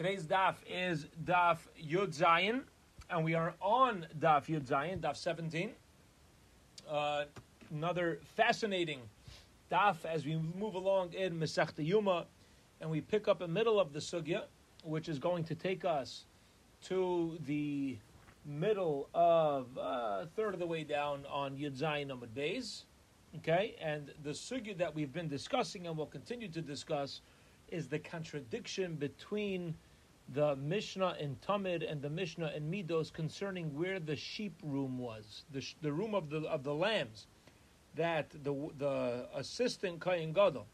Today's daf is daf Yud Zayin, and we are on daf Yud Zayin, daf 17. Uh, another fascinating daf as we move along in Masechta Yuma, and we pick up in the middle of the sugya, which is going to take us to the middle of uh, third of the way down on Yud Zayin Amud Beis. Okay, and the sugya that we've been discussing and will continue to discuss is the contradiction between the Mishnah in Tamid and the Mishnah in Midos concerning where the sheep room was, the, the room of the of the lambs, that the the assistant Kayin Gadol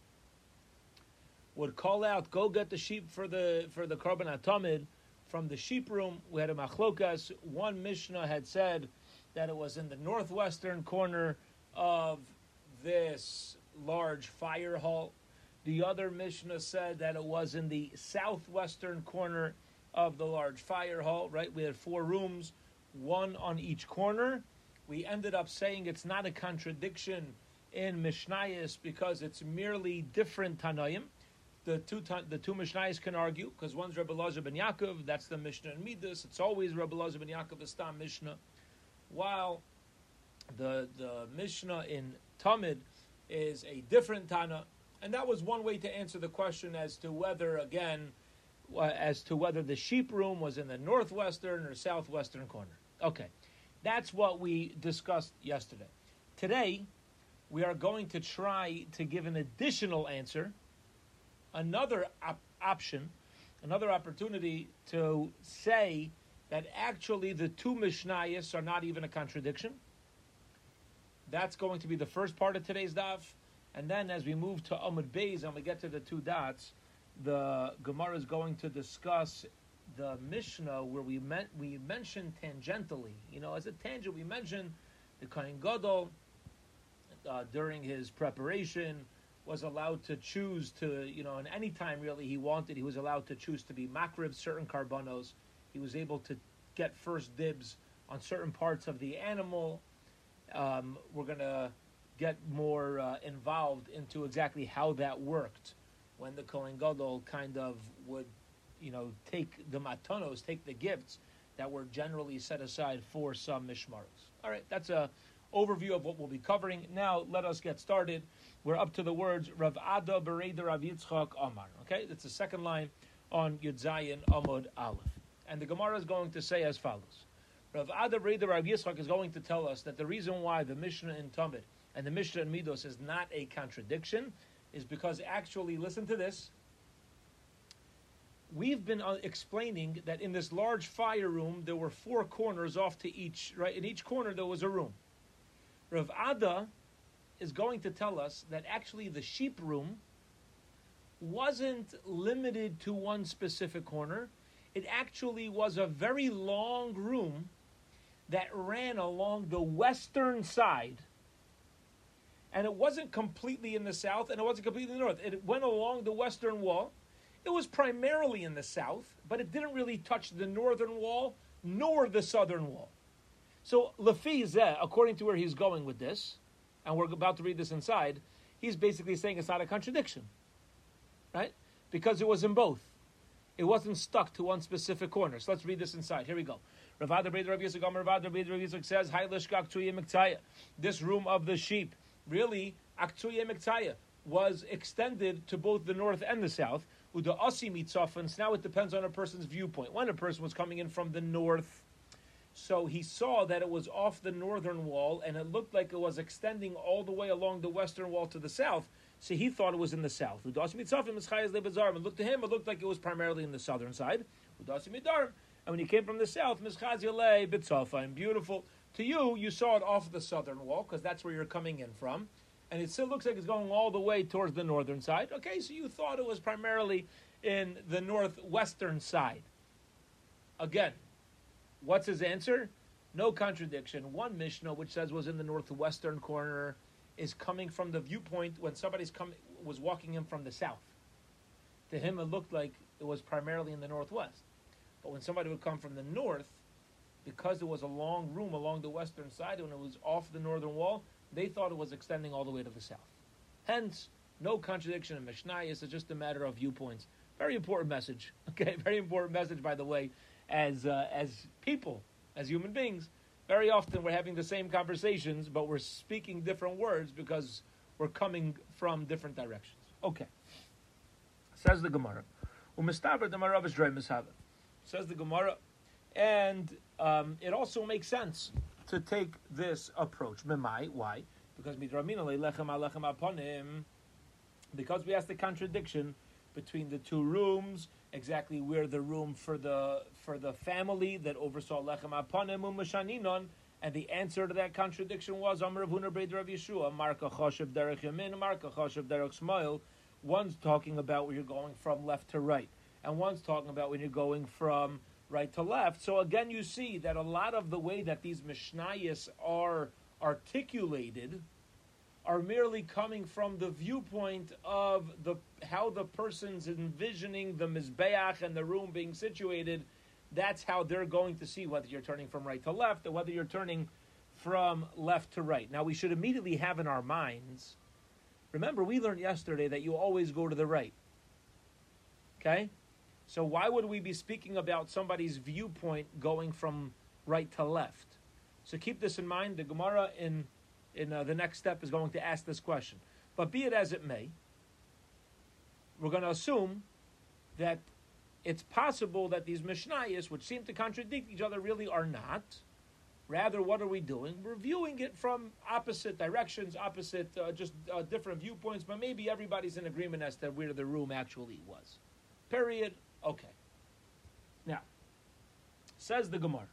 would call out, "Go get the sheep for the for the Karban Tamid." From the sheep room, we had a machlokas. One Mishnah had said that it was in the northwestern corner of this large fire hall. The other Mishnah said that it was in the southwestern corner of the large fire hall, right? We had four rooms, one on each corner. We ended up saying it's not a contradiction in Mishnayos because it's merely different Tanoim. The two the two Mishnayos can argue because one's Rebbe Lazar ben Yaakov, that's the Mishnah in Midos. It's always Rebbe Lazar ben Yaakov, the Mishnah. While the the Mishnah in Tamid is a different Tana, and that was one way to answer the question as to whether, again, as to whether the sheep room was in the northwestern or southwestern corner. Okay, that's what we discussed yesterday. Today, we are going to try to give an additional answer, another op- option, another opportunity to say that actually the two Mishnayos are not even a contradiction. That's going to be the first part of today's daf. And then as we move to Amud Beis and we get to the two dots, the Gemara is going to discuss the Mishnah where we meant we mentioned tangentially, you know, as a tangent, we mentioned the Kohen Gadol uh, during his preparation was allowed to choose to, you know, and any time really he wanted, he was allowed to choose to be makrib certain carbonos. He was able to get first dibs on certain parts of the animal. Um, we're gonna get more uh, involved into exactly how that worked when the Kohen Gadol kind of would, you know, take the matanos, take the gifts that were generally set aside for some mishmaros. All right, that's a overview of what we'll be covering. Now let us get started. We're up to the words Rav Ada Bereda Rav Yitzchak Amar. Okay, that's the second line on Yud Zayin Amud Aleph, and the Gemara is going to say as follows. Rav Ada Bereda Rav Yitzchak is going to tell us that the reason why the Mishnah in Tamid and the Mishnah in Midos is not a contradiction is because actually, listen to this. We've been uh, explaining that in this large fire room, there were four corners off to each, right? In each corner, there was a room. Rav Ada is going to tell us that actually the sheep room wasn't limited to one specific corner. It actually was a very long room that ran along the western side and it wasn't completely in the south and it wasn't completely in the north. It went along the western wall. It was primarily in the south, but it didn't really touch the northern wall nor the southern wall. So Lafi Zeh, according to where he's going with this, and we're about to read this inside, he's basically saying it's not a contradiction, right? Because it was in both. It wasn't stuck to one specific corner. So let's read this inside. Here we go. Ravada Breda Rav Yisuk says, This room of the sheep really Aktuye Mektaya was extended to both the north and the south. Uda Asi Mitzafans. Now it depends on a person's viewpoint. When a person was coming in from the north, so he saw that it was off the northern wall and it looked like it was extending all the way along the western wall to the south. So he thought it was in the south. Uda Asi Mitzafim And looked to him, it looked like it was primarily in the southern side. Uda Asi Midarim. And when he came from the south, Mishchazile Bitzafa, beautiful. To you, you saw it off the southern wall because that's where you're coming in from. And it still looks like it's going all the way towards the northern side. Okay, so you thought it was primarily in the northwestern side. Again, what's his answer? No contradiction. One Mishnah, which says was in the northwestern corner, is coming from the viewpoint when somebody's coming was walking in from the south. To him, it looked like it was primarily in the northwest. But when somebody would come from the north, because it was a long room along the western side and it was off the northern wall, they thought it was extending all the way to the south. Hence, no contradiction in Mishnah. It's just a matter of viewpoints Very important message. Okay, very important message, by the way, as uh, as people, as human beings. Very often we're having the same conversations, but we're speaking different words because we're coming from different directions. Okay. Says the Gemara. Says the Gemara. And um, it also makes sense to take this approach. Memai, why? Because because we ask the contradiction between the two rooms, exactly where the room for the for the family that oversaw lechem aponim umashaninon, and the answer to that contradiction was Amar Rav Huna Breder of Yeshua, Marka Choshev Derech Yamin, Marka Choshev Derech Smoil. One's talking about where you're going from left to right, and one's talking about when you're going from right to left. So again, you see that a lot of the way that these Mishnayos are articulated are merely coming from the viewpoint of the how the person's envisioning the mizbeach and the room being situated. That's how they're going to see whether you're turning from right to left or whether you're turning from left to right. Now we should immediately have in our minds. Remember, we learned yesterday that you always go to the right. Okay? So why would we be speaking about somebody's viewpoint going from right to left? So keep this in mind. The Gemara in in uh, the next step is going to ask this question. But be it as it may, we're going to assume that it's possible that these Mishnayos, which seem to contradict each other, really are not. Rather, what are we doing? We're viewing it from opposite directions, opposite, uh, just uh, different viewpoints, but maybe everybody's in agreement as to where the room actually was. Period. Okay. Now, says the Gemara.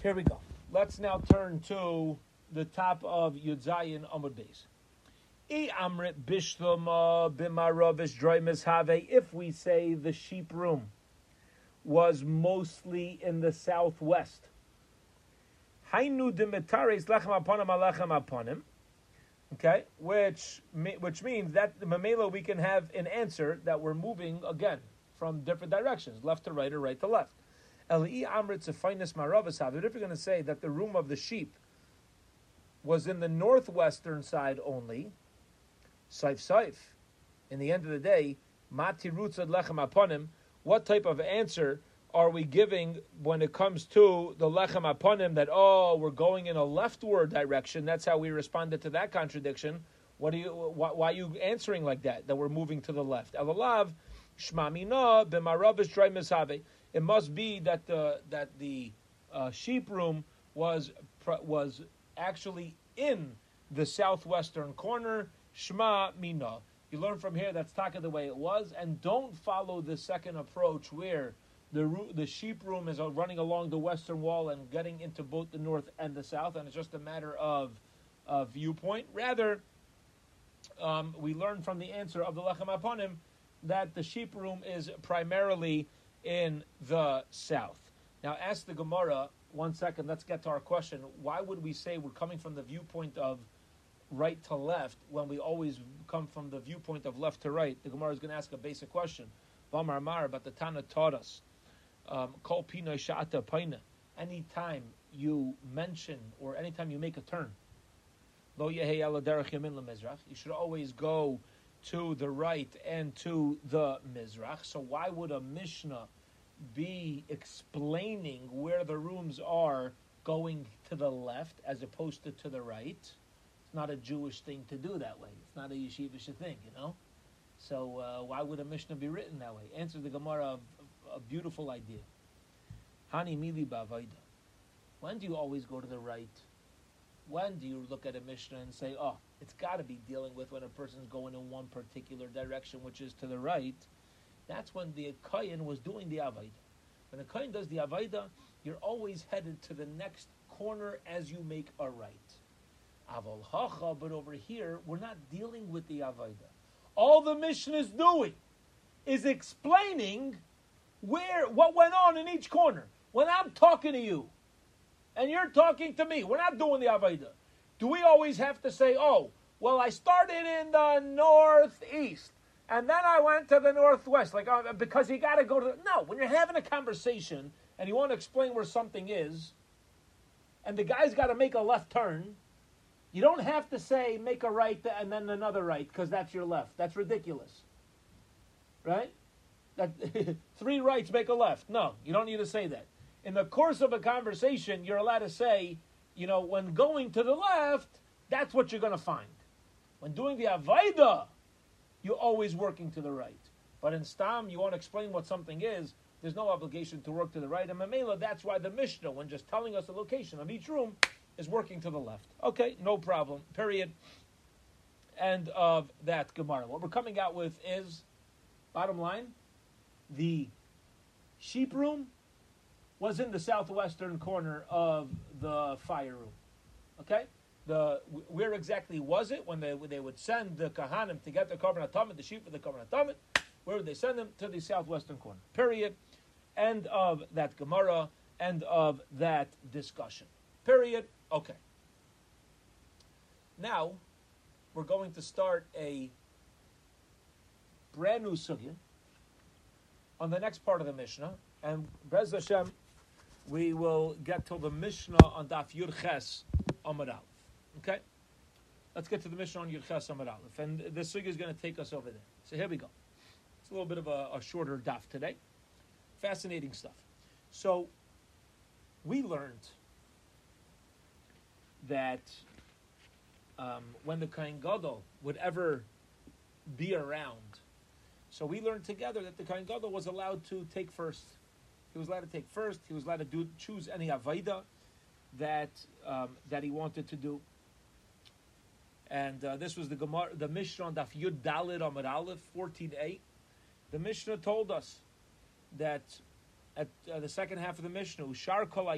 Here we go. Let's now turn to the top of Yudzayin Amud Beis. If we say the sheep room was mostly in the southwest, Okay, which which means that the mamela we can have an answer that we're moving again from different directions, left to right or right to left. Eli amrit finest maravas have. If you're going to say that the room of the sheep was in the northwestern side only, saif saif. In the end of the day, mati rutzad lechem aponim. What type of answer are we giving when it comes to the lechem aponim that oh we're going in a leftward direction? That's how we responded to that contradiction. What do you? Why, why are you answering like that? That we're moving to the left. Elalav shmamina dry misave it must be that the that the uh, sheep room was was actually in the southwestern corner. Shma mina. You learn from here that's taka the way it was, and don't follow the second approach where the the sheep room is running along the western wall and getting into both the north and the south, and it's just a matter of, of viewpoint. Rather, um, we learn from the answer of the lechem aponim that the sheep room is primarily in the south. Now, ask the Gemara, one second, let's get to our question. Why would we say we're coming from the viewpoint of right to left when we always come from the viewpoint of left to right? The Gemara is going to ask a basic question. But the Tana taught us. Um, Kol Pina Sha'ata Paina. Anytime you mention or anytime you make a turn, Lo You should always go to the right and to the Mizrach. So why would a Mishnah be explaining where the rooms are going to the left as opposed to to the right? It's not a Jewish thing to do that way. It's not a yeshivish thing, you know? So uh, why would a Mishnah be written that way? Answer the Gemara, a, a beautiful idea. Hani mili. When do you always go to the right? When do you look at a Mishnah and say, oh, it's got to be dealing with when a person's going in one particular direction, which is to the right? That's when the Kohen was doing the Avaida. When a Kohen does the Avaida, you're always headed to the next corner as you make a right. Aval Hacha, but over here, we're not dealing with the Avaida. All the Mishnah is doing is explaining where what went on in each corner. When I'm talking to you, and you're talking to me. We're not doing the Avaida. Do we always have to say, oh, well, I started in the northeast and then I went to the northwest, like uh, because you got to go to. The, no, when you're having a conversation and you want to explain where something is, and the guy's got to make a left turn, You don't have to say make a right and then another right because that's your left. That's ridiculous. Right? That three rights make a left. No, you don't need to say that. In the course of a conversation, you're allowed to say, you know, when going to the left, that's what you're going to find. When doing the avodah, you're always working to the right. But in stam, you want to explain what something is. There's no obligation to work to the right. And Mamela, that's why the Mishnah, when just telling us the location of each room, is working to the left. Okay, no problem. Period. End of that Gemara. What we're coming out with is, bottom line, the sheep room was in the southwestern corner of the fire room. Okay? The, where exactly was it when they, when they would send the kahanim to get the korban atamid, the sheep for the korban atamid? Where would they send them? To the southwestern corner. Period. End of that Gemara. End of that discussion. Period. Okay. Now, we're going to start a brand new sugya on the next part of the Mishnah, and Bez Hashem, we will get to the Mishnah on Daf Yud Ches Amud Aleph. Okay, let's get to the Mishnah on Yud Ches Amud Aleph, and this sugya is going to take us over there. So here we go. It's a little bit of a, a shorter daf today. Fascinating stuff. So we learned that um, when the Kohen Gadol would ever be around, so we learned together that the Kohen Gadol was allowed to take first. He was allowed to take first. He was allowed to do, choose any avodah that um, that he wanted to do. And uh, this was the Gemara, the Mishnah on Daf Yud Dalid Amud Aleph fourteen eight. The Mishnah told us that at uh, the second half of the Mishnah, Ushar Kol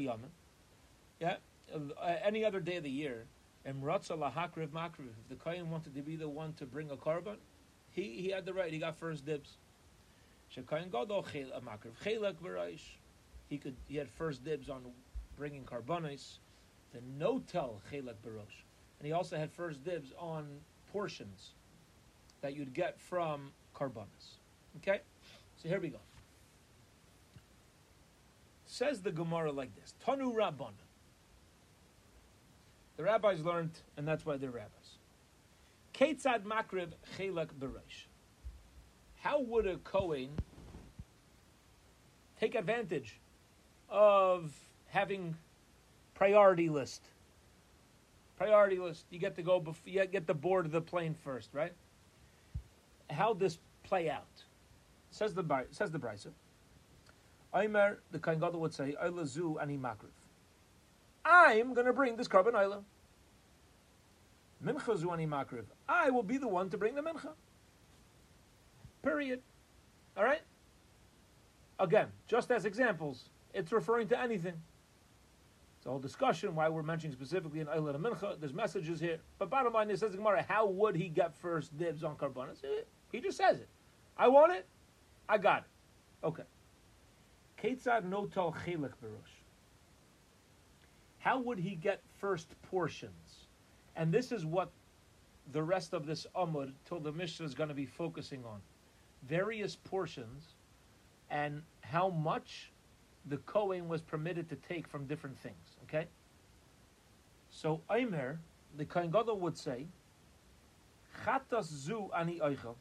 yeah, uh, any other day of the year, Emratza lahakriv makriv. If the kohen wanted to be the one to bring a korban, he, he had the right. He got first dibs. He could he had first dibs on bringing karbanis. The notel chelak barosh, and he also had first dibs on portions that you'd get from karbanis. Okay, so here we go. Says the Gemara like this: Tanu Rabbanan. The rabbis learned, and that's why they're rabbis. Ketzad makriv chelak beresh. How would a Kohen take advantage of having priority list? Priority list. You get to go before you get the board of the plane first, right? How this play out? Says the says the brisa. Aimer, the Kohen Gadol would say, "Eilazu ani makriv." I'm going to bring this korban oila. Mincha zuani makriv. I will be the one to bring the mincha. Period. All right? Again, just as examples, it's referring to anything. It's a whole discussion why we're mentioning specifically in Eilat Mincha. There's messages here. But bottom line is, says Gemara, how would he get first dibs on Karbanis? Eh, he just says it. I want it. I got it. Okay. Ketzad notal chelik berush how would he get first portions? And this is what the rest of this Amud, till the Mishnah, is going to be focusing on. Various portions and how much the Kohen was permitted to take from different things. Okay? So, Aimer, the Kohen Gadol would say, Chatas zu ani oichel.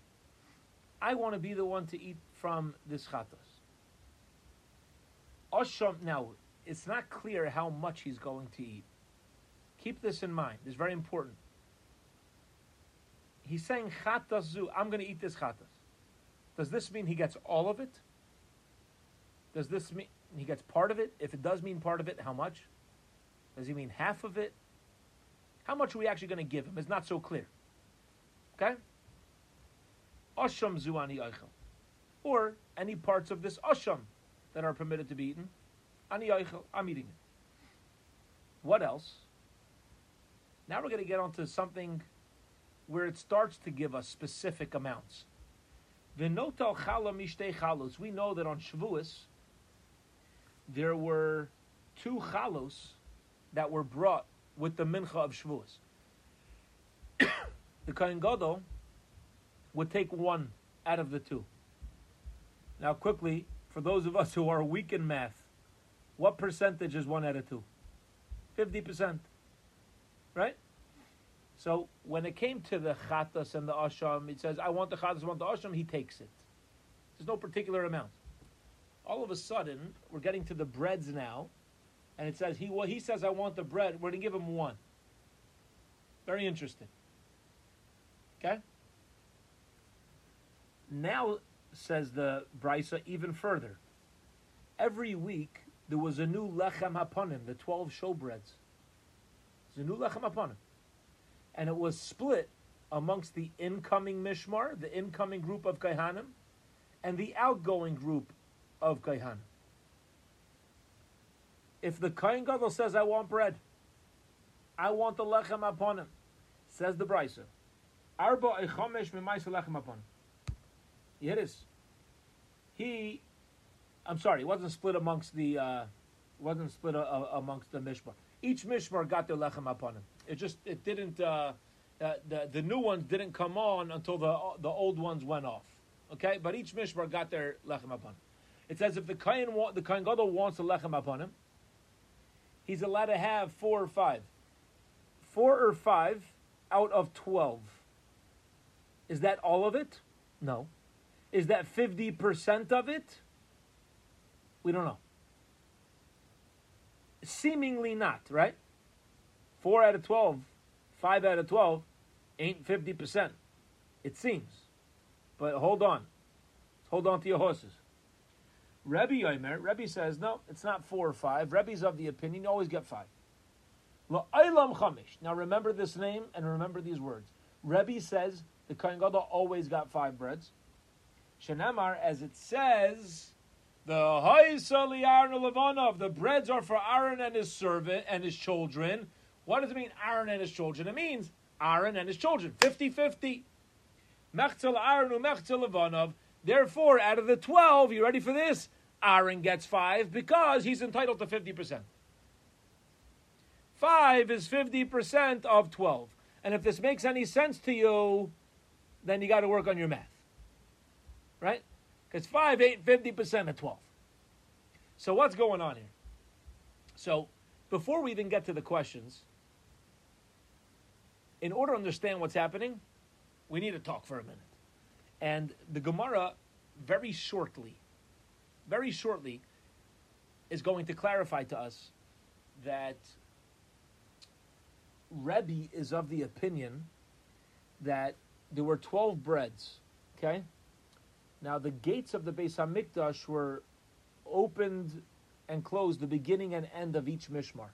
I want to be the one to eat from this chatas. Osham, now, it's not clear how much he's going to eat. Keep this in mind. It's very important. He's saying chatas zu. I'm going to eat this chatas. Does this mean he gets all of it? Does this mean he gets part of it? If it does mean part of it, how much? Does he mean half of it? How much are we actually going to give him? It's not so clear. Okay? Asham zuani eichel. Or any parts of this asham that are permitted to be eaten. Ani I'm eating it. What else? Now we're going to get onto something where it starts to give us specific amounts. We know that on Shavuos there were two chalos that were brought with the mincha of Shavuos. the Kohen Gadol would take one out of the two. Now, quickly, for those of us who are weak in math, what percentage is one out of two? 50%. Right? So when it came to the chatas and the asham, it says, I want the chatas, I want the asham, he takes it. There's no particular amount. All of a sudden, we're getting to the breads now, and it says, he, well, he says, I want the bread, we're going to give him one. Very interesting. Okay? Now, says the Brisa, even further. Every week, there was a new lechem haponim, the 12 showbreads. There's a new lechem haponim. And it was split amongst the incoming mishmar, the incoming group of kaihanim, and the outgoing group of kaihanim. If the kain gadol says, I want bread, I want the lechem haponim, says the Brisa, arba eichomesh mimaisa lechem haponim. You hear this? He I'm sorry, it wasn't split amongst the, uh, wasn't split uh, uh, amongst the mishmar. Each mishmar got their lechem upon him. It just, it didn't, uh, uh, the, the new ones didn't come on until the, the old ones went off. Okay, but each mishmar got their lechem upon him. It says if the kain wa- the kain gadol wants a lechem upon him, he's allowed to have four or five. Four or five out of twelve. Is that all of it? No. Is that fifty percent of it? We don't know. Seemingly not, right? Four out of 12, five out of 12 ain't 50%. It seems. But hold on. Hold on to your horses. Rebbe Yomer, Rebbe says, no, it's not four or five. Rebbe's of the opinion you always get five. La'aylam chamish. Now remember this name and remember these words. Rebbe says the Kohen Gadol always got five breads. Shenamar, as it says, the Haisali Aaron Levanov, the breads are for Aaron and his servant and his children. What does it mean, Aaron and his children? It means Aaron and his children, 50 50. Mechzel Aaron Mechzel Levanov. Therefore, out of the 12, you ready for this? Aaron gets five because he's entitled to 50%. Five is 50% of 12. And if this makes any sense to you, then you got to work on your math. Right? Because 5, 8, 50% of 12. So what's going on here? So before we even get to the questions, in order to understand what's happening, we need to talk for a minute. And the Gemara, very shortly, very shortly, is going to clarify to us that Rebbe is of the opinion that there were 12 breads, okay? Now, the gates of the Beis Hamikdash were opened and closed the beginning and end of each mishmar.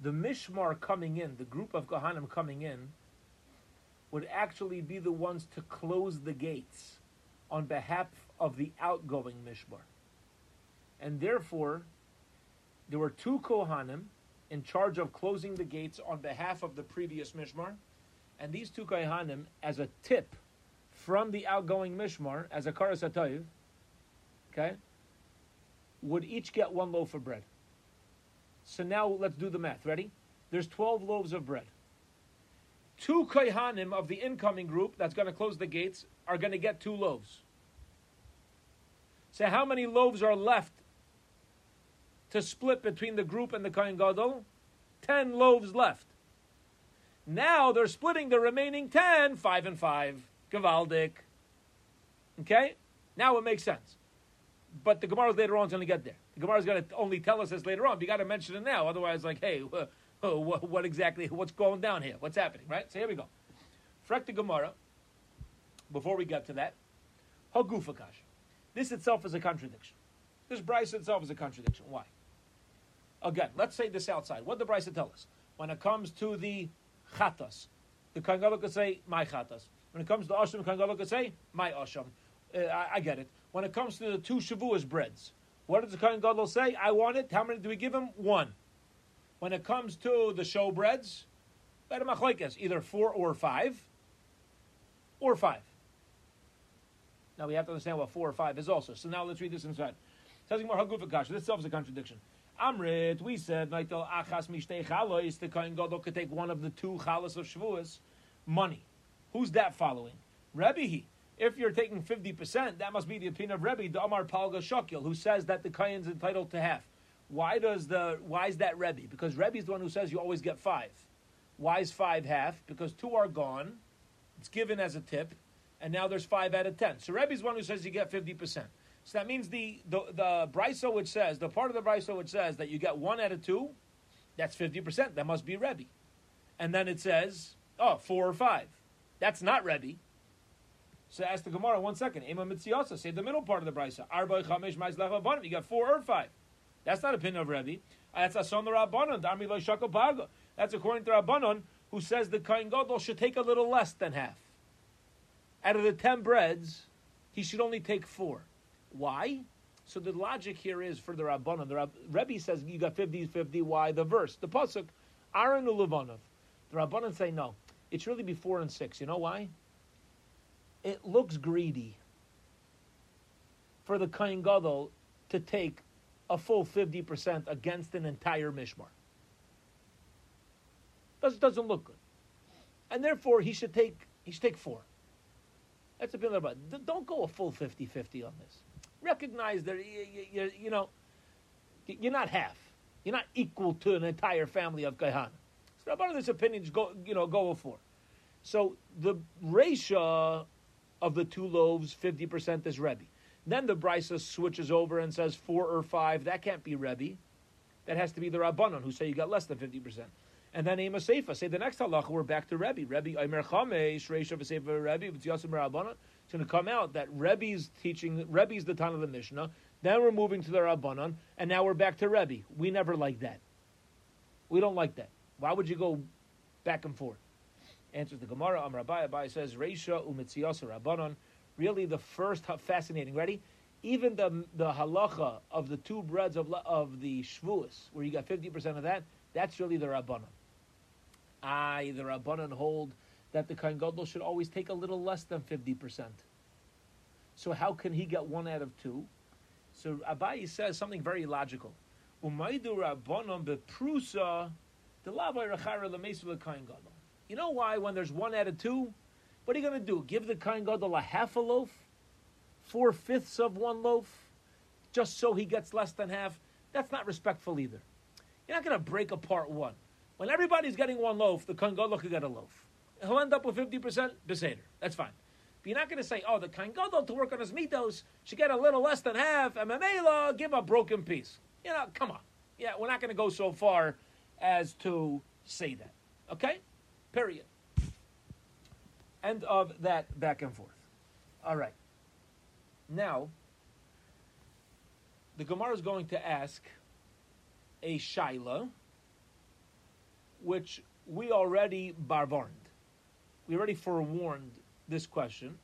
The mishmar coming in, the group of Kohanim coming in, would actually be the ones to close the gates on behalf of the outgoing mishmar. And therefore, there were two Kohanim in charge of closing the gates on behalf of the previous mishmar, and these two Kohanim, as a tip from the outgoing mishmar as a karas okay, would each get one loaf of bread. So now let's do the math. Ready? There's 12 loaves of bread. Two kohanim of the incoming group that's going to close the gates are going to get two loaves. So how many loaves are left to split between the group and the kohen gadol? Ten loaves left. Now they're splitting the remaining ten, five and five. Gavaldik. Okay? Now it makes sense. But the Gemara later on is going to get there. The Gemara is going to only tell us this later on. You got to mention it now. Otherwise, like, hey, what, what, exactly, what's going down here? What's happening, right? So here we go. Frek the Gemara, before we get to that, Hagufakash. This itself is a contradiction. This Bryce itself is a contradiction. Why? Again, let's say this outside. What did the Bryce tell us? When it comes to the chatas, the Kangaluk could say, my chatas. When it comes to Asham, Kangaluk could say, my Asham. Uh, I, I, get it. When it comes to the two Shavuos breads, what does the Kohen Gadol say? I want it. How many do we give him? One. When it comes to the show breads, either four or five, or five. Now we have to understand what four or five is also. So now let's read this inside. This itself is a contradiction. Amrit, we said, the Kohen Gadol could take one of the two Chalas of Shavuos, money. Who's that following? Rebbe. If you're taking 50%, that must be the opinion of Rebbe, the Amar Palga Shokil, who says that the Kayan's entitled to half. Why does the why is that Rebbe? Because Rebbe is the one who says you always get five. Why is five half? Because two are gone. It's given as a tip, and now there's five out of ten. So Rebbe's one who says you get fifty percent. So that means the the the Braiso which says the part of the Braiso which says that you get one out of two, that's fifty percent. That must be Rebbe. And then it says, oh, four or five. That's not Rebbe. So ask the Gemara one second. Ema mitziyasa. Say the middle part of the brisa. Arba chamesh ma'is lechabanim. You got four or five. That's not a pin of Rebbe. Uh, that's ason the Rabbanon. Darmi lo. That's according to Rabbanon, who says the Kohen Gadol should take a little less than half. Out of the ten breads, he should only take four. Why? So the logic here is for the Rabbanon. The Rab, Rebbe says you got 50 50. Why? The verse, the pasuk, Aaron ulevanov. The Rabbanon say no. It should really be four and six. You know why? it looks greedy for the Kohen Gadol to take a full 50% against an entire Mishmar. Does, doesn't look good. And therefore, he should take, he should take four. That's a bit about Don't go a full 50 50 on this. Recognize that, you, you, you, know, you're not half. You're not equal to an entire family of Kahana. So, opinion, go, you know, go four. So the ratio of the two loaves, 50% is Rebbe. Then the Brisa switches over and says four or five. That can't be Rebbe. That has to be the Rabbanon who say you got less than 50%. And then Ema Seifa, say the next halacha, we're back to Rebbe. Rebbe, Aimer Chamesh, Reisha V'Seifa Rebbe, V'Tziyasim Rabbanon. It's going to come out that Rebbe's teaching, Rebbe's the time of the Mishnah. Then we're moving to the Rabbanon, and now we're back to Rebbe. We never like that. We don't like that. Why would you go back and forth? Answers the Gemara. Am Rabbi Abai says Reisha umitziyasa Rabbanon. Really, the first fascinating. Ready? Even the the halacha of the two breads of of the shvuas, where you got fifty percent of that, that's really the Rabbanon. I, the Rabbanon, hold that the Kohen Gadol should always take a little less than fifty percent. So how can he get one out of two? So Abayi says something very logical. Umaydu Rabbanon beprusa You know why? When there's one out of two, what are you going to do? Give the Kohen Gadol a half a loaf, four fifths of one loaf, just so he gets less than half? That's not respectful either. You're not going to break apart one. When everybody's getting one loaf, the Kohen Gadol could get a loaf. He'll end up with fifty percent beseder. That's fine. But you're not going to say, oh, the Kohen Gadol to work on his mitos should get a little less than half, and Mamela give a broken piece. You know, come on. Yeah, we're not going to go so far as to say that. Okay? Period. End of that back and forth. All right. Now, the Gemara is going to ask a Shaila, which we already barvarned. We already forewarned this question,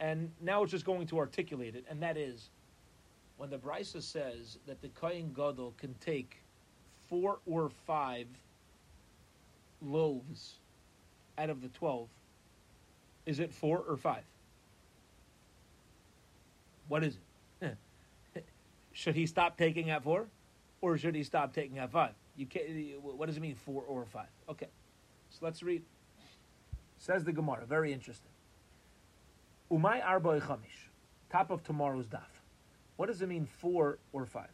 and now it's just going to articulate it, and that is when the Brisa says that the Kohen Gadol can take four or five loaves out of the 12, is it four or five? What is it? should he stop taking at four, or should he stop taking at five? You can't, what does it mean, four or five? Okay, so let's read. Says the Gemara, very interesting. Umay arba chamish, top of tomorrow's daf. What does it mean, four or five?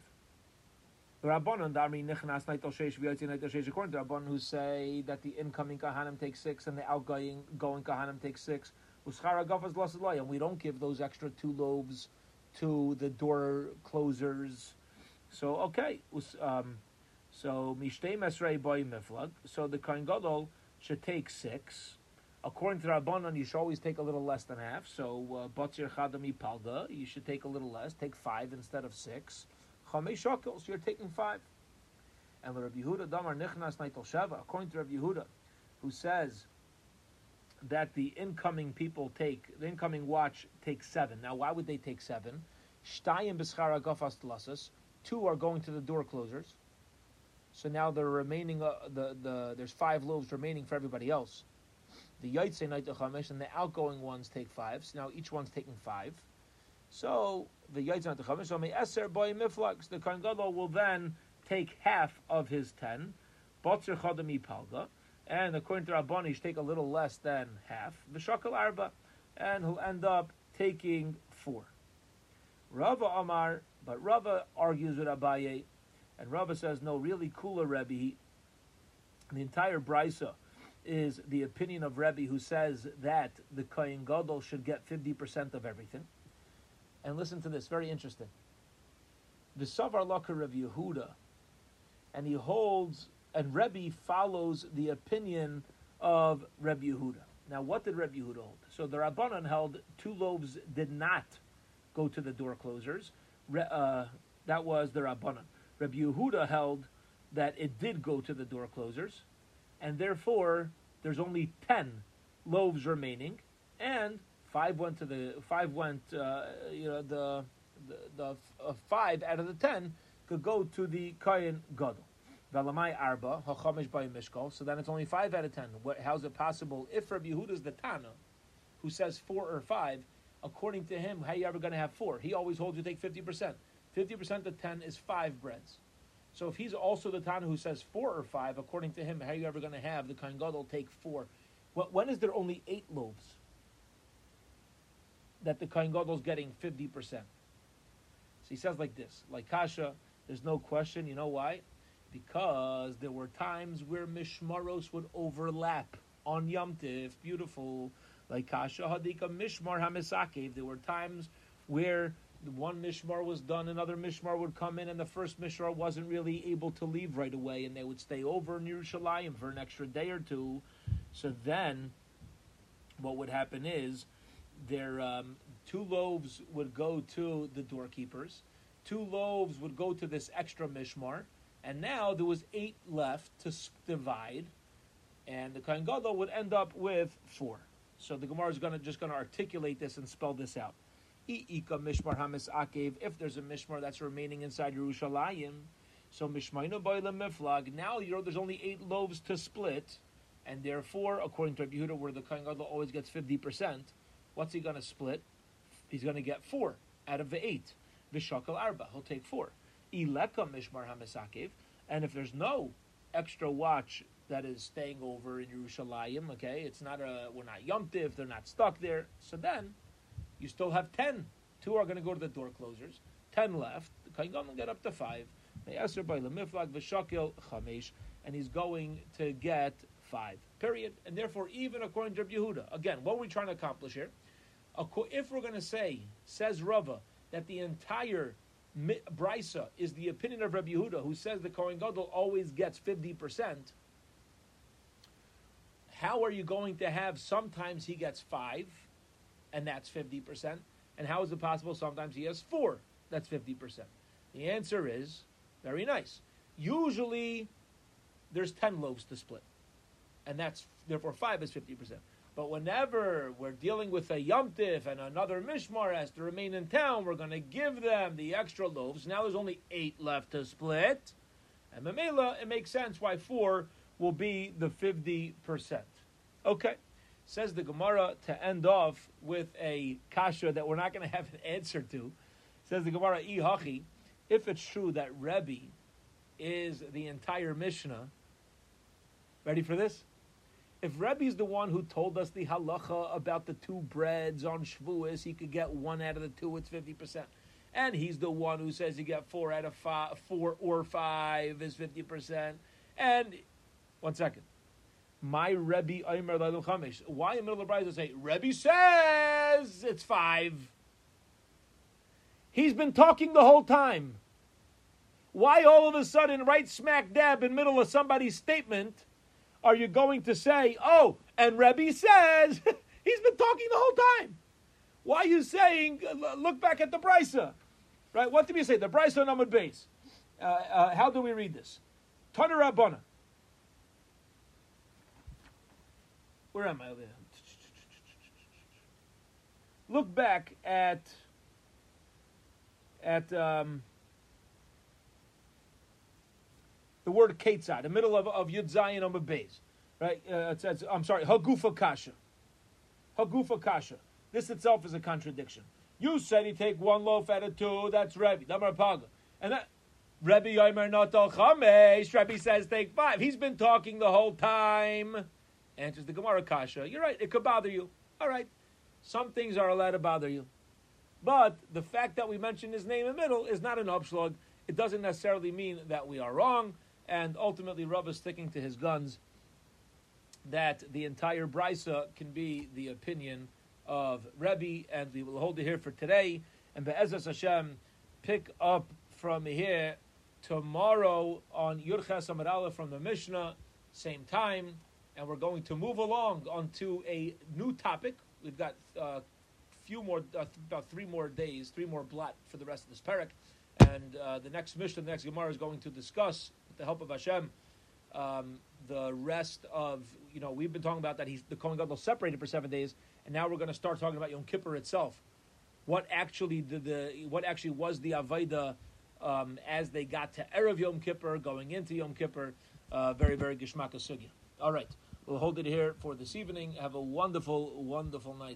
Rabbanon, Darmi Nichnas Naitel Sheish V'Yotzi Naitel Sheish, according to Rabbanon, who say that the incoming Kahanim take six and the outgoing going Kahanim take six. Uschara Gafas Lasalai, and we don't give those extra two loaves to the door closers. So, okay. Um, so, Mishtei Mesrei Boy Miflag. So the Kohen Gadol should take six. According to Rabbanon, you should always take a little less than half. So, Batzir uh, Chadami Palga, you should take a little less. Take five instead of six. Chamei shekels, you're taking five. And Rabbi Yehuda Damar Nichnas Naitel Sheva, according to Rabbi Yehuda, who says that the incoming people take, the incoming watch takes seven. Now, why would they take seven? Shtayim b'schara gafas tlasas. Two are going to the door closers. So now the remaining, uh, the, the there's five loaves remaining for everybody else. The Yaitse Naitel Chamesh and the outgoing ones take five. So now each one's taking five. So the Yaitzan Techavish, so Eser Boy Miflux, the Kohen Gadol will then take half of his ten, Botzer Chodami Palga, and according to Rabbani, take a little less than half, Vishakal Arba, and he'll end up taking four. Rava Amar, but Rava argues with Abaye, and Rava says, no, really cooler Rebbe, The entire brisa is the opinion of Rebbe who says that the Kohen Gadol should get 50% of everything. And listen to this, very interesting. The Savar Laka Rav Yehuda, and he holds, and Rebbe follows the opinion of Rebbe Yehuda. Now, what did Rebbe Yehuda hold? So the Rabbanon held two loaves did not go to the door closers. Uh, that was the Rabbanon. Rebbe Yehuda held that it did go to the door closers, and therefore there's only ten loaves remaining, and five went to the five went uh, you know the the, the uh, five out of the ten could go to the Kohen Gadol. Velamai arba hachamish by mishkal. So then it's only five out of ten. What, how's it possible if Rabbi Yehuda is the Tana, who says four or five? According to him, how you ever going to have four? He always holds you take fifty percent. Fifty percent of ten is five breads. So if he's also the Tana who says four or five, according to him, how are you ever going to have the Kohen Gadol take four? When is there only eight loaves that the Kohen Gadol is getting 50%? So he says like this, like Kasha, there's no question. You know why? Because there were times where Mishmaros would overlap on Yom Tif, beautiful, like Kasha Hadika Mishmar Hamisakev. There were times where one mishmar was done, another mishmar would come in, and the first mishmar wasn't really able to leave right away, and they would stay over in Yerushalayim for an extra day or two. So then, what would happen is, their um, two loaves would go to the doorkeepers, two loaves would go to this extra mishmar, and now there was eight left to divide, and the Kohen Gadol would end up with four. So the Gemara is going to just going to articulate this and spell this out. Mishmar if there's a Mishmar that's remaining inside Yerushalayim, so Mishmainu Boilam Miflag, now you know there's only eight loaves to split, and therefore, according to Yehuda, where the Kohen Gadol always gets 50%, what's he going to split? He's going to get four out of the eight. Vishakal Arba, he'll take four. Ileka Mishmar Hamis Akev, and if there's no extra watch that is staying over in Yerushalayim, okay, it's not a, we're not Yom Tiv, they're not stuck there, so then you still have 10. Two are going to go to the door closers. 10 left. The Kohen will get up to 5. Me'aser by lemiflag v'shakil chamesh, And he's going to get 5. Period. And therefore, even according to Yehuda, again, what are we trying to accomplish here? If we're going to say, says Rava, that the entire brisa is the opinion of Rabbi Yehuda, who says the Kohen Gadol always gets 50%, how are you going to have sometimes he gets 5 and that's 50%? And how is it possible sometimes he has four, that's 50%? The answer is very nice. Usually there's 10 loaves to split, and that's therefore five is 50%. But whenever we're dealing with a yomtiv and another mishmar has to remain in town, we're going to give them the extra loaves. Now there's only eight left to split. And Mamela, it makes sense why four will be the 50%. Okay. Says the Gemara to end off with a kasha that we're not going to have an answer to. Says the Gemara, Ihachi, if it's true that Rebbe is the entire Mishnah, ready for this? If Rebbe is the one who told us the halacha about the two breads on Shavuos, he could get one out of the two, it's 50%. And he's the one who says you get four out of five, four or five is 50%. And, one second. My Rebbe Lalu Chamish. Why in the middle of the Bride say, Rebbe says it's five? He's been talking the whole time. Why all of a sudden, right smack dab in middle of somebody's statement, are you going to say, oh, and Rebbe says, he's been talking the whole time. Why are you saying, look back at the Brisa? Right? What did we say? The Brisa numbered base. Uh, uh, how do we read this? Tana Rabbana. Where am I? Look back at at um, the word Ketzad, the middle of, of Yud Zayin on Beis. Right? Uh, it says, I'm sorry, Hagufa Kasha. Hagufa Kasha. This itself is a contradiction. You said he take one loaf out of two, that's Rebbe. Damar Paga. And that Rebbe Yomer Notal Chamesh, Rebbe says take five. He's been talking the whole time. Answers the Gemara Kasha. You're right, it could bother you. All right. Some things are allowed to bother you. But the fact that we mention his name in the middle is not an upslug. It doesn't necessarily mean that we are wrong. And ultimately is sticking to his guns that the entire brisa can be the opinion of Rebbe, and we will hold it here for today. And Be'ezras Hashem, pick up from here tomorrow on Yurches Amar Aleph from the Mishnah, same time, and we're going to move along onto a new topic. We've got a uh, few more, uh, about three more days, three more blot for the rest of this parak, and uh, the next Mishnah, the next Gemara is going to discuss, the help of Hashem, um, the rest of you know we've been talking about that he's the Kohen Gadol separated for seven days, and now we're going to start talking about Yom Kippur itself. What actually did the what actually was the Avaida um, as they got to erev Yom Kippur, going into Yom Kippur, uh, very very gishmaka sugya. All right, we'll hold it here for this evening. Have a wonderful wonderful night.